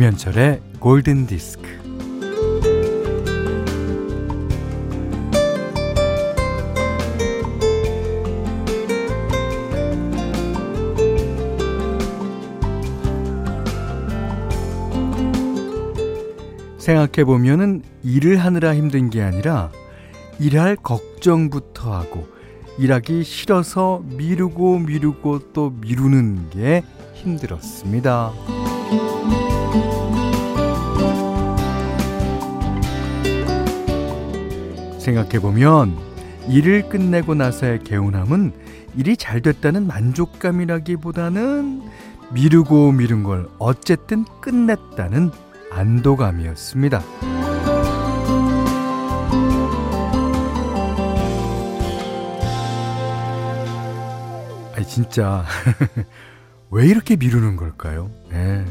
김현철의 골든 디스크. 생각해 보면은 일을 하느라 힘든 게 아니라 일할 걱정부터 하고 일하기 싫어서 미루고 미루고 또 미루는 게 힘들었습니다. 생각해보면 일을 끝내고 나서의 개운함은 일이 잘 됐다는 만족감이라기보다는 미루고 미룬 걸 어쨌든 끝냈다는 안도감이었습니다. 아니 진짜 왜 이렇게 미루는 걸까요? 예.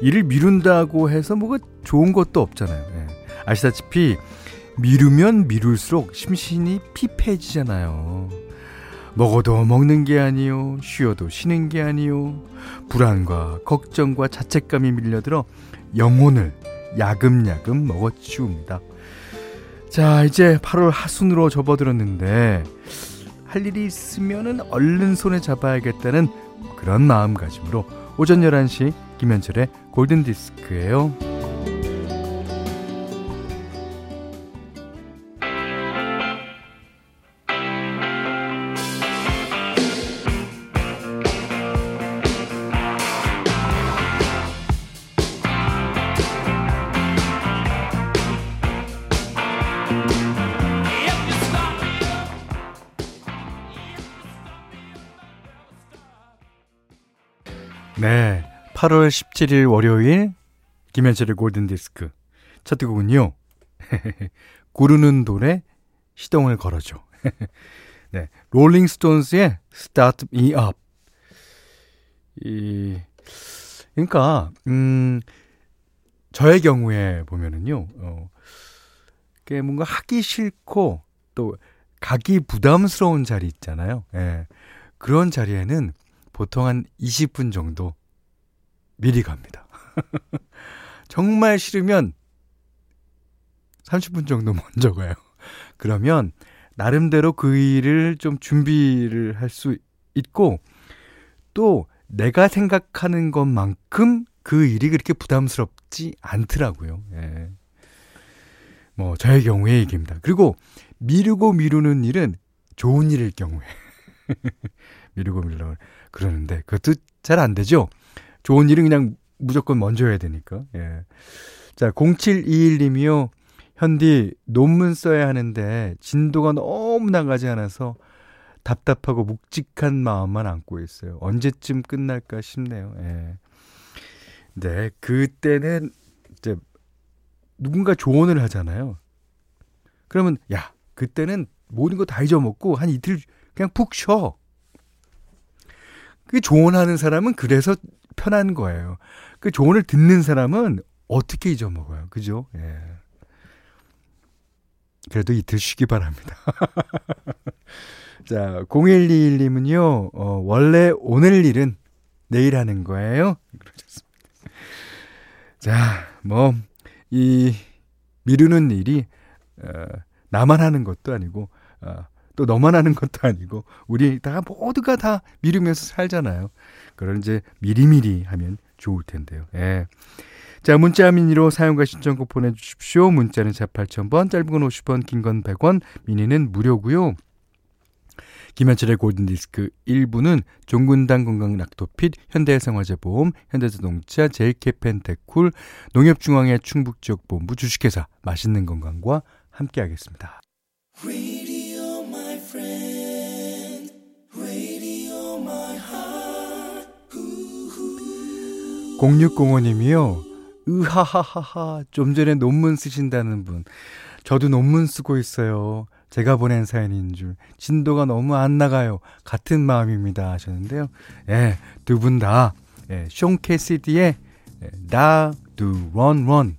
일을 미룬다고 해서 뭐가 좋은 것도 없잖아요. 예. 아시다시피 미루면 미룰수록 심신이 피폐해지잖아요. 먹어도 먹는 게 아니요, 쉬어도 쉬는 게 아니요, 불안과 걱정과 자책감이 밀려들어 영혼을 야금야금 먹어치웁니다. 자, 이제 8월 하순으로 접어들었는데, 할 일이 있으면은 얼른 손에 잡아야겠다는 그런 마음가짐으로 오전 11시 김현철의 골든디스크예요. 네. 8월 17일 월요일 김현철의 골든디스크 첫 곡은요. 구르는 돌에 시동을 걸어줘. 네. 롤링스톤스의 Start Me Up. 이 그러니까 음 저의 경우에 보면은요. 어게 뭔가 하기 싫고 또 가기 부담스러운 자리 있잖아요. 예. 그런 자리에는 보통 한 20분 정도 미리 갑니다. 정말 싫으면 30분 정도 먼저 가요. 그러면 나름대로 그 일을 좀 준비를 할 수 있고 또 내가 생각하는 것만큼 그 일이 그렇게 부담스럽지 않더라고요. 예. 뭐 저의 경우에 얘기입니다. 그리고 미루고 미루는 일은 좋은 일일 경우에 미루고 미루고 그러는데 그것도 잘 안 되죠. 좋은 일은 그냥 무조건 먼저 해야 되니까. 예. 자, 0721님이요. 현디 논문 써야 하는데 진도가 너무 나가지 않아서 답답하고 묵직한 마음만 안고 있어요. 언제쯤 끝날까 싶네요. 예. 네, 그때는 이제 누군가 조언을 하잖아요. 그러면 야, 그때는 모든 거 다 잊어먹고 한 이틀 그냥 푹 쉬어. 그 조언하는 사람은 그래서 편한 거예요. 그 조언을 듣는 사람은 어떻게 잊어먹어요. 그죠? 예. 그래도 이틀 쉬기 바랍니다. 자, 0121님은요, 어, 원래 오늘 일은 내일 하는 거예요. 그러셨습니다. 자, 뭐, 이, 미루는 일이, 어, 나만 하는 것도 아니고, 어, 또 너만 하는 것도 아니고 우리 다 모두가 다 미루면서 살잖아요. 그런 이제 미리미리 하면 좋을 텐데요. 예. 자, 문자 미니로 사용과 신청곡 보내주십시오. 문자는 4 8000번, 짧은 건 50원, 긴 건 100원, 미니는 무료고요. 김현철의 골든디스크 1부는 종근당 건강 락토핏, 현대해상화재보험, 현대자동차, 제일캐펜테쿨, 농협중앙회 충북지역본부 주식회사 맛있는 건강과 함께하겠습니다. 0605님이요. 으하하하하. 좀 전에 논문 쓰신다는 분. 저도 논문 쓰고 있어요. 제가 보낸 사연인 줄. 진도가 너무 안 나가요. 같은 마음입니다. 하셨는데요. 예, 두 분 다, 예, 숑 캐시디의 예, 다두 런런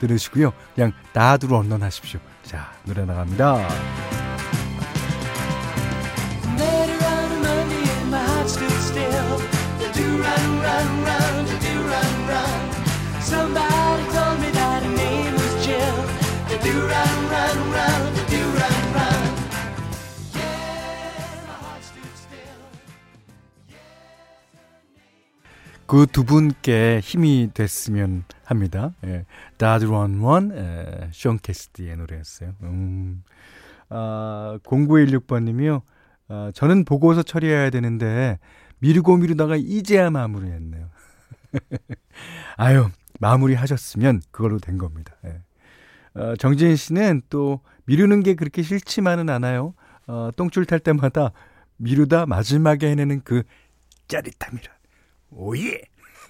들으시고요. 그냥 다두 런런 하십시오. 자, 노래 나갑니다. 그 두 분께 힘이 됐으면 합니다. 예. Dad Run One, 예, 션 캐스티의 노래였어요. 음. 아, 0916번님이요. 아, 저는 보고서 처리해야 되는데, 미루고 미루다가 이제야 마무리했네요. 아유, 마무리 하셨으면 그걸로 된 겁니다. 예. 어, 정진 씨는 또 미루는 게 그렇게 싫지만은 않아요. 어, 똥줄 탈 때마다 미루다 마지막에 해내는 그 짜릿함이라. 오예!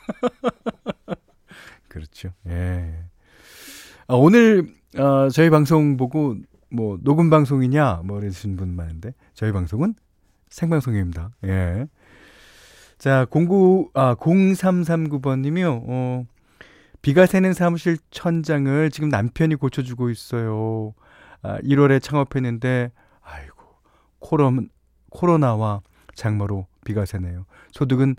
그렇죠. 예. 아, 오늘, 어, 저희 방송 보고, 뭐, 녹음 방송이냐, 뭐, 이러신 분 많은데, 저희 방송은 생방송입니다. 예. 자, 09, 아, 0339번님이요, 어, 비가 새는 사무실 천장을 지금 남편이 고쳐주고 있어요. 아, 1월에 창업했는데, 아이고, 코로, 코로나와 장마로 비가 새네요. 소득은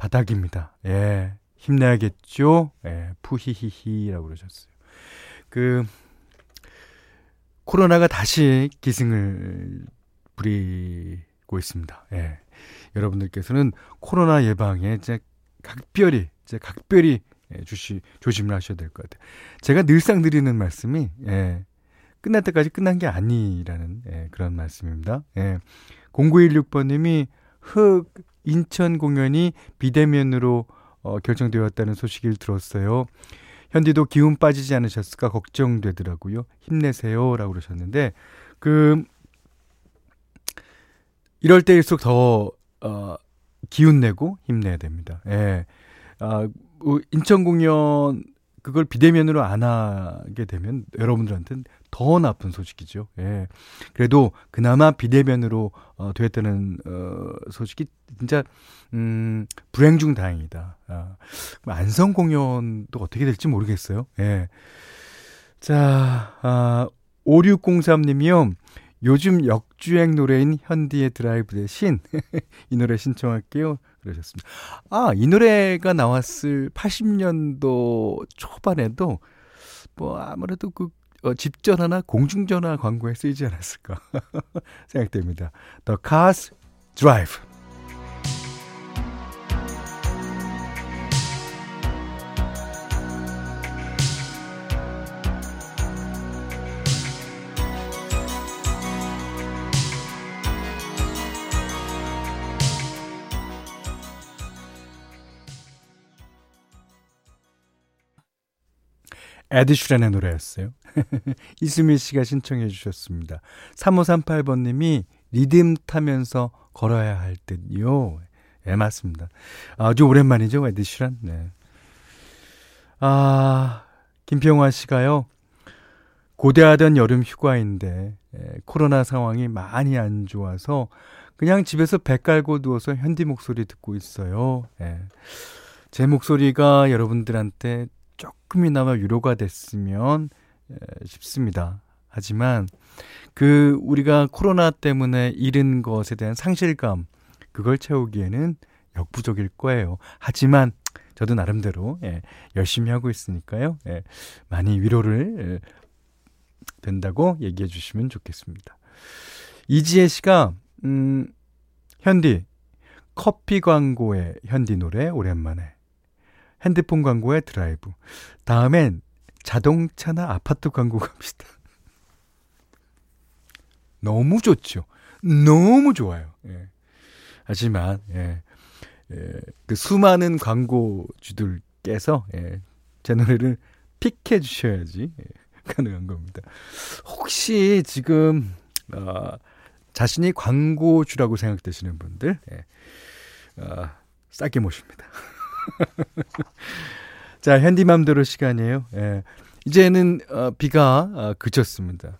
바닥입니다. 예. 힘내야겠죠? 예. 푸히히히라고 그러셨어요. 그, 코로나가 다시 기승을 부리고 있습니다. 예. 여러분들께서는 코로나 예방에 이제 각별히, 이제 각별히 예, 주시, 조심을 하셔야 될 것 같아요. 제가 늘상 드리는 말씀이, 예, 끝날 때까지 끝난 게 아니라는, 예, 그런 말씀입니다. 예. 0916번님이 흑 인천 공연이 비대면으로 어, 결정되었다는 소식을 들었어요. 현디도 기운 빠지지 않으셨을까 걱정되더라고요. 힘내세요. 라고 그러셨는데, 그, 이럴 때일수록 더, 어, 기운 내고 힘내야 됩니다. 예. 아, 뭐 인천 공연 그걸 비대면으로 안 하게 되면 여러분들한테는 더 나쁜 소식이죠. 예. 그래도 그나마 비대면으로 어, 됐다는 어, 소식이 진짜 음, 불행 중 다행이다. 아, 안성 공연도 어떻게 될지 모르겠어요. 예. 자, 아, 5603님이요. 요즘 역주행 노래인 현디의 드라이브 대신 이 노래 신청할게요. 그러셨습니다. 아, 이 노래가 나왔을 80년도 초반에도 뭐 아무래도 그 어, 집전화나 공중전화 광고에 쓰이지 않았을까 생각됩니다. The Cars Drive. 에드슈란의 노래였어요. 이수미 씨가 신청해 주셨습니다. 3538번님이 리듬 타면서 걸어야 할 듯요. 예, 맞습니다. 아주 오랜만이죠, 에드슈란. 네. 아, 김평화 씨가요. 고대하던 여름 휴가인데 예, 코로나 상황이 많이 안 좋아서 그냥 집에서 배 깔고 누워서 현디 목소리 듣고 있어요. 예. 제 목소리가 여러분들한테 조금이나마 위로가 됐으면 싶습니다. 하지만 그 우리가 코로나 때문에 잃은 것에 대한 상실감 그걸 채우기에는 역부족일 거예요. 하지만 저도 나름대로 예, 열심히 하고 있으니까요. 예, 많이 위로를 예, 된다고 얘기해 주시면 좋겠습니다. 이지혜 씨가 음, 현디 커피 광고의 현디 노래 오랜만에 핸드폰 광고에 드라이브. 다음엔 자동차나 아파트 광고 갑시다. 너무 좋죠. 너무 좋아요. 예. 하지만, 예. 예. 그 수많은 광고주들께서, 예. 제 노래를 픽해 주셔야지, 예. 가능한 겁니다. 혹시 지금, 어, 자신이 광고주라고 생각되시는 분들, 예. 어, 싸게 모십니다. 자, 현디맘대로 시간이에요. 예. 이제는 어, 비가 어, 그쳤습니다.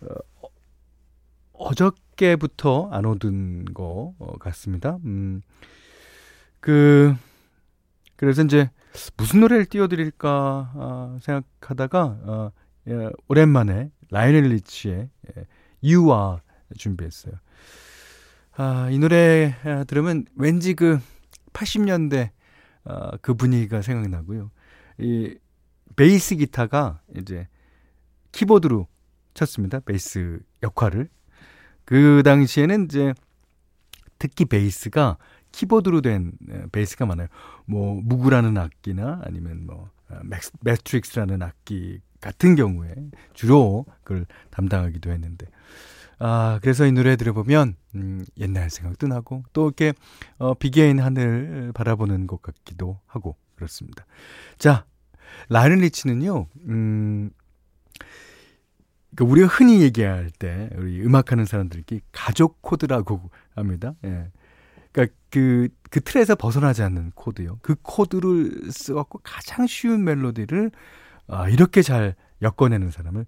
어, 어저께부터 안 오던 거 어, 같습니다. 음, 그 그래서 이제 무슨 노래를 띄워드릴까 어, 생각하다가 어, 예, 오랜만에 라이오넬 리치의 예, You Are 준비했어요. 아, 이 노래 아, 들으면 왠지 그 80년대 어, 그 분위기가 생각나고요. 이 베이스 기타가 이제 키보드로 쳤습니다. 베이스 역할을. 그 당시에는 이제 특히 베이스가 키보드로 된 베이스가 많아요. 뭐 무그라는 악기나 아니면 뭐 맥스, 매트릭스라는 악기 같은 경우에 주로 그걸 담당하기도 했는데 아, 그래서 이 노래 들어보면, 음, 옛날 생각도 나고, 또 이렇게, 어, 비개인 하늘 바라보는 것 같기도 하고, 그렇습니다. 자, 라이오넬 리치는요, 음, 그 우리가 흔히 얘기할 때, 우리 음악하는 사람들끼리 가족 코드라고 합니다. 예. 그니까 그, 그 틀에서 벗어나지 않는 코드요. 그 코드를 써갖고 가장 쉬운 멜로디를, 아, 이렇게 잘 엮어내는 사람을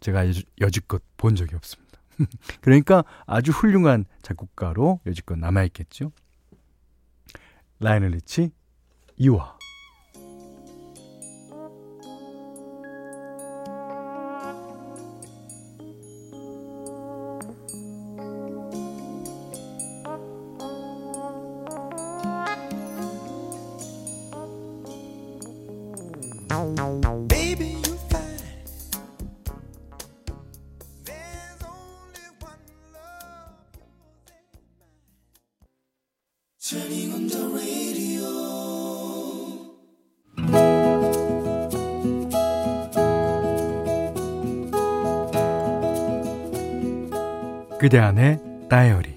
제가 여지껏 본 적이 없습니다. 그러니까 아주 훌륭한 작곡가로 여지껏 남아있겠죠. 라이널 리치, 이화. 그대 안의 다이어리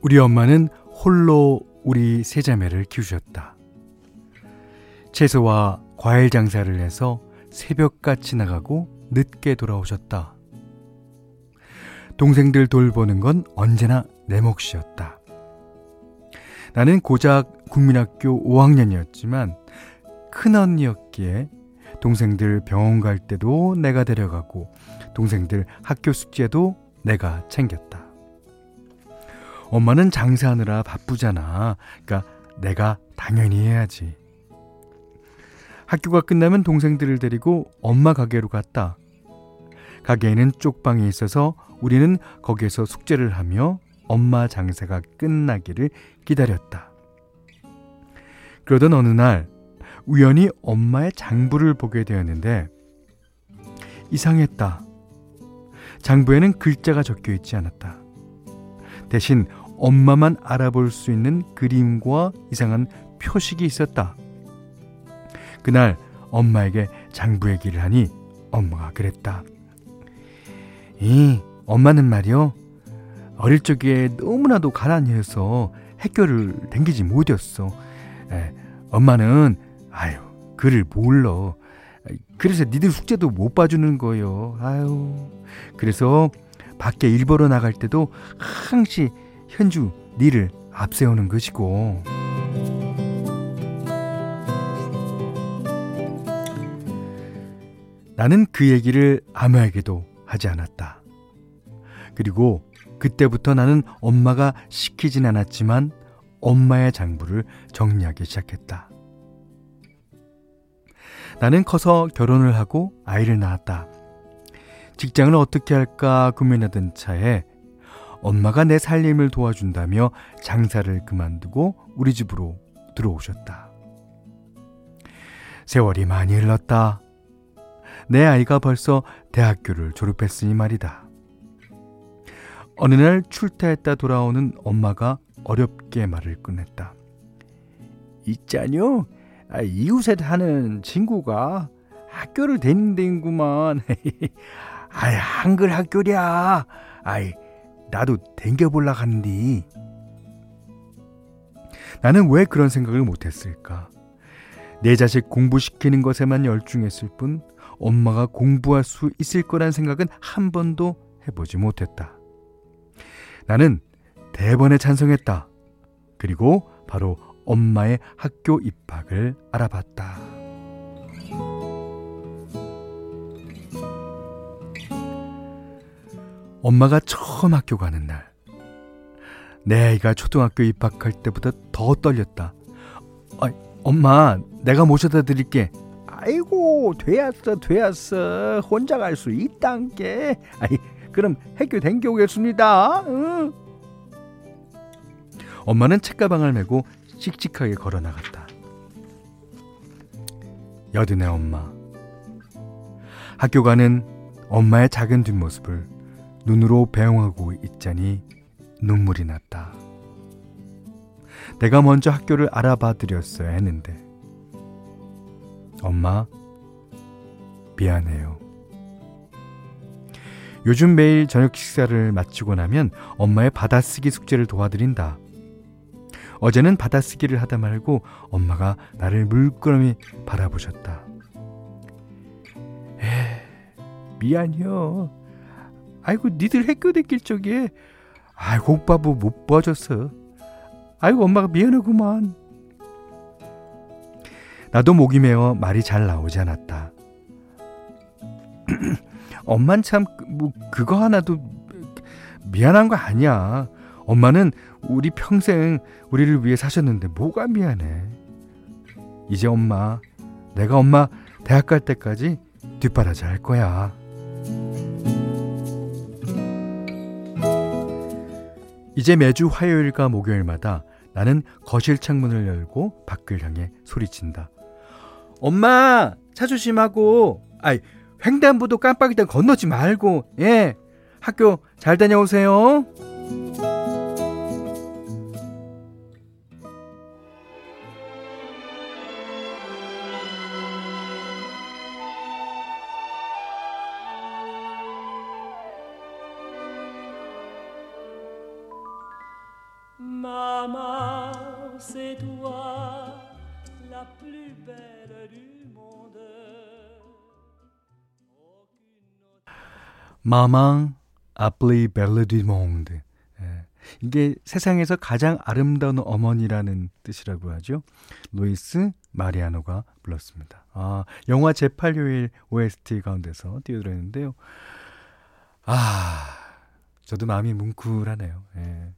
우리 엄마는 홀로 우리 세자매를 키우셨다. 채소와 과일 장사를 해서 새벽같이 나가고 늦게 돌아오셨다. 동생들 돌보는 건 언제나 내 몫이었다. 나는 고작 국민학교 5학년이었지만 큰언니였기에 동생들 병원 갈 때도 내가 데려가고 동생들 학교 숙제도 내가 챙겼다. 엄마는 장사하느라 바쁘잖아. 그러니까 내가 당연히 해야지. 학교가 끝나면 동생들을 데리고 엄마 가게로 갔다. 가게에는 쪽방이 있어서 우리는 거기에서 숙제를 하며 엄마 장사가 끝나기를 기다렸다. 그러던 어느 날 우연히 엄마의 장부를 보게 되었는데 이상했다. 장부에는 글자가 적혀 있지 않았다. 대신 엄마만 알아볼 수 있는 그림과 이상한 표식이 있었다. 그날 엄마에게 장부 얘기를 하니 엄마가 그랬다. 이 엄마는 말이요. 어릴 적에 너무나도 가난해서 학교를 댕기지 못했어. 에, 엄마는 아유, 글을 몰라. 그래서 니들 숙제도 못 봐주는 거요. 아유. 그래서 밖에 일 보러 나갈 때도 항시 현주 니를 앞세우는 것이고. 나는 그 얘기를 아무에게도 하지 않았다. 그리고 그때부터 나는 엄마가 시키진 않았지만 엄마의 장부를 정리하기 시작했다. 나는 커서 결혼을 하고 아이를 낳았다. 직장을 어떻게 할까 고민하던 차에 엄마가 내 살림을 도와준다며 장사를 그만두고 우리 집으로 들어오셨다. 세월이 많이 흘렀다. 내 아이가 벌써 대학교를 졸업했으니 말이다. 어느 날 출타했다 돌아오는 엄마가 어렵게 말을 꺼냈다. 있자뇨? 아, 이웃에 사는 친구가 학교를 다닌다구만. 아이, 한글 학교랴. 아이, 나도 댕겨볼라 하는디. 나는 왜 그런 생각을 못했을까? 내 자식 공부시키는 것에만 열중했을 뿐 엄마가 공부할 수 있을 거란 생각은 한 번도 해보지 못했다. 나는 대번에 찬성했다. 그리고 바로 엄마의 학교 입학을 알아봤다. 엄마가 처음 학교 가는 날, 내 아이가 초등학교 입학할 때보다 더 떨렸다. 아, 엄마, 내가 모셔다 드릴게. 아이고, 되었어, 되었어. 혼자 갈 수 있단게. 아이, 그럼 학교 댕겨오겠습니다. 응. 엄마는 책가방을 메고 씩씩하게 걸어 나갔다. 여든의 엄마. 학교 가는 엄마의 작은 뒷모습을 눈으로 배웅하고 있자니 눈물이 났다. 내가 먼저 학교를 알아봐 드렸어야 했는데. 엄마, 미안해요. 요즘 매일 저녁 식사를 마치고 나면 엄마의 받아쓰기 숙제를 도와드린다. 어제는 받아쓰기를 하다 말고 엄마가 나를 물끄러미 바라보셨다. 에, 미안해요. 아이고, 니들 학교 다길 적에 아이고, 오빠부 못 봐줬어. 아이고, 엄마가 미안하구만. 나도 목이 메어 말이 잘 나오지 않았다. 엄만 참, 뭐, 그거 하나도 미안한 거 아니야. 엄마는 우리 평생 우리를 위해 사셨는데 뭐가 미안해. 이제 엄마, 내가 엄마 대학 갈 때까지 뒷바라지 할 거야. 이제 매주 화요일과 목요일마다 나는 거실 창문을 열고 밖을 향해 소리친다. 엄마, 차 조심하고, 아이, 횡단보도 깜빡이다 건너지 말고, 예. 학교 잘 다녀오세요. 마망 아플리 벨르디 몽드. 이게 세상에서 가장 아름다운 어머니라는 뜻이라고 하죠. 루이스 마리아노가 불렀습니다. 아, 영화 제8요일 OST 가운데서 띄워드렸는데요. 아, 저도 마음이 뭉클하네요. 예.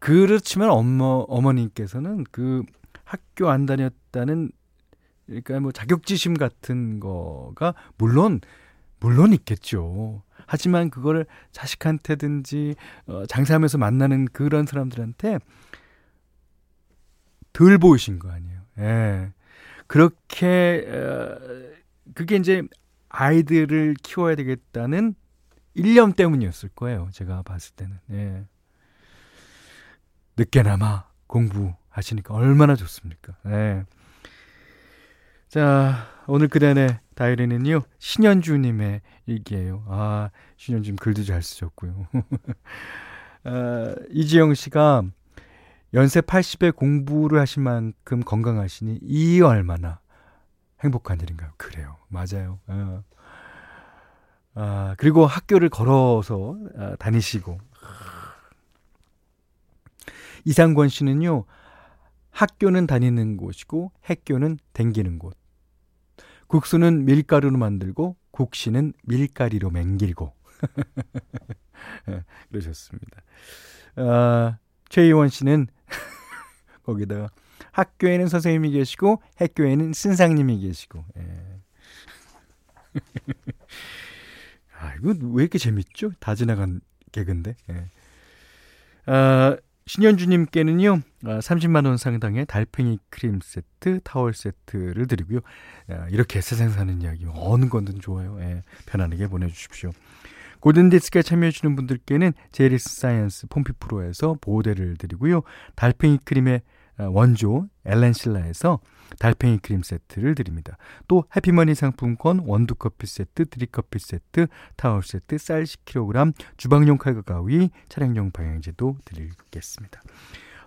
그렇지만 엄마, 어머님께서는 그 학교 안 다녔다는 그러니까 뭐 자격지심 같은 거가 물론 물론 있겠죠. 하지만 그거를 자식한테든지 어, 장사하면서 만나는 그런 사람들한테 덜 보이신 거 아니에요. 예. 그렇게 어, 그게 이제 아이들을 키워야 되겠다는 일념 때문이었을 거예요. 제가 봤을 때는. 예. 늦게나마 공부하시니까 얼마나 좋습니까? 예. 자, 오늘 그단의 다이어리는요, 신현주님의 일기예요. 아, 신현주님 글도 잘 쓰셨고요. 아, 이지영 씨가 연세 80에 공부를 하신 만큼 건강하시니 이 얼마나 행복한 일인가요? 그래요. 맞아요. 아, 아 그리고 학교를 걸어서 아, 다니시고. 이상권 씨는요, 학교는 다니는 곳이고, 학교는 댕기는 곳. 국수는 밀가루로 만들고 국시는 밀가리로 맹길고 예, 그러셨습니다. 아, 최희원 씨는 거기다가 학교에는 선생님이 계시고 학교에는 신상님이 계시고 예. 아, 이거 왜 이렇게 재밌죠? 다 지나간 개근데. 예. 아, 신현주님께는요, 30만원 아, 상당의 달팽이 크림 세트, 타월 세트를 드리고요. 이렇게 세상 사는 이야기, 어느 거든 좋아요. 예, 편안하게 보내주십시오. 골든디스크에 참여해주시는 분들께는 제리스 사이언스 폼피프로에서 보호대를 드리고요. 달팽이 크림의 아, 원조 엘렌실라에서 달팽이 크림 세트를 드립니다. 또 해피머니 상품권 원두커피 세트, 드립커피 세트, 타월 세트, 쌀 10kg, 주방용 칼과 가위, 차량용 방향제도 드리겠습니다.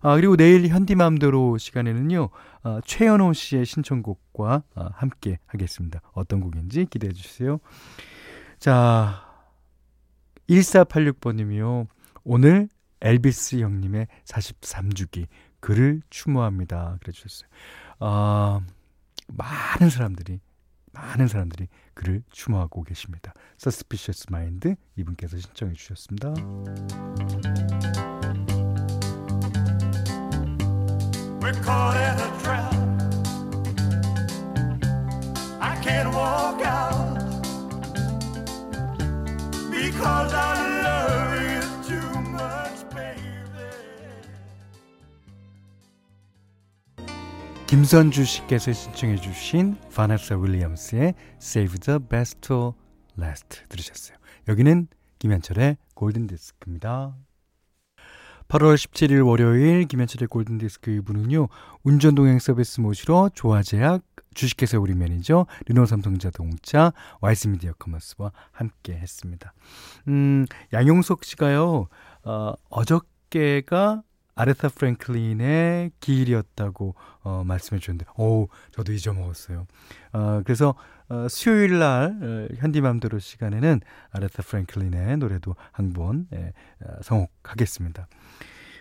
아, 그리고 내일 현디맘대로 시간에는요, 아, 최연호 씨의 신청곡과 아, 함께 하겠습니다. 어떤 곡인지 기대해 주세요. 자, 1486번님이요. 오늘 엘비스 형님의 43주기 그를 추모합니다. 그래 주셨어요. 어, 많은 사람들이 많은 사람들이 그를 추모하고 계십니다. Suspicious Mind 이분께서 신청해 주셨습니다. 김선주 씨께서 신청해 주신 바네사 윌리엄스의 Save the Best for Last 들으셨어요. 여기는 김현철의 골든디스크입니다. 8월 17일 월요일 김현철의 골든디스크 2부는요. 운전동행 서비스 모시러 조아제약, 주식회사 우리 매니저, 르노삼성자동차, 와이스미디어 커머스와 함께 했습니다. 음, 양용석 씨가요. 어, 어저께가 아레타 프랭클린의 기일이었다고 어, 말씀해 주셨는데, 오, 저도 잊어먹었어요. 어, 그래서 어, 수요일 날 어, 현디맘대로 시간에는 아레타 프랭클린의 노래도 한번 예, 어, 성곡하겠습니다.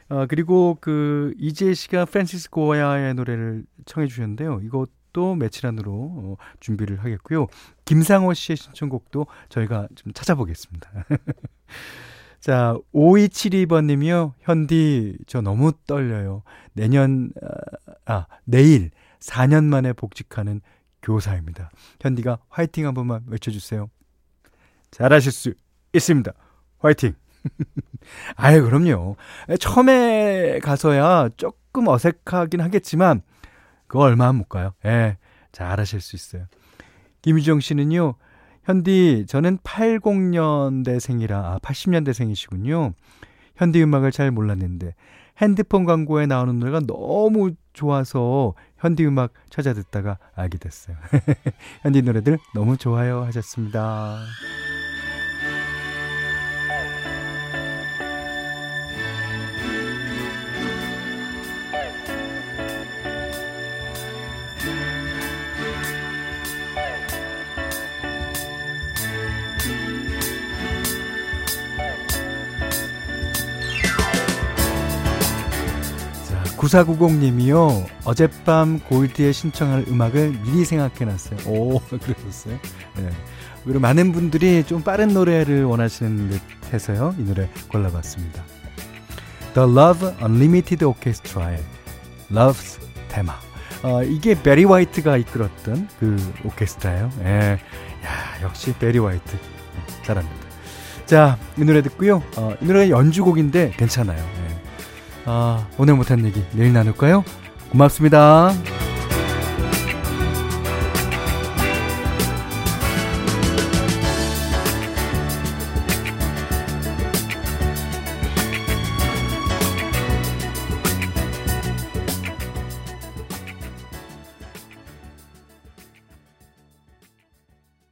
어, 그리고 그 이재 씨가 프란시스 고야의 노래를 청해 주셨는데요. 이것도 며칠 안으로 어, 준비를 하겠고요. 김상호 씨의 신청곡도 저희가 좀 찾아보겠습니다. 자, 5272번님이요. 현디, 저 너무 떨려요. 내년, 아, 아, 내일 4년 만에 복직하는 교사입니다. 현디가 화이팅 한 번만 외쳐주세요. 잘하실 수 있습니다. 화이팅! 아유, 그럼요. 처음에 가서야 조금 어색하긴 하겠지만, 그거 얼마 못 가요. 예, 잘하실 수 있어요. 김유정 씨는요, 현디, 저는 80년대생이라, 아, 80년대생이시군요. 현디 음악을 잘 몰랐는데, 핸드폰 광고에 나오는 노래가 너무 좋아서 현디 음악 찾아 듣다가 알게 됐어요. 현디 노래들 너무 좋아요 하셨습니다. 9490님이요. 어젯밤 골드에 신청할 음악을 미리 생각해놨어요. 오, 그러셨어요? 네. 그리고 많은 분들이 좀 빠른 노래를 원하시는 듯 해서요. 이 노래 골라봤습니다. The Love Unlimited Orchestra의 Love's 테마. 어, 이게 베리 화이트가 이끌었던 그 오케스트라예요. 예. 야, 역시 베리 화이트. 잘합니다. 자, 이 노래 듣고요. 어, 이 노래가 연주곡인데 괜찮아요. 예. 아, 오늘 못한 얘기 내일 나눌까요? 고맙습니다.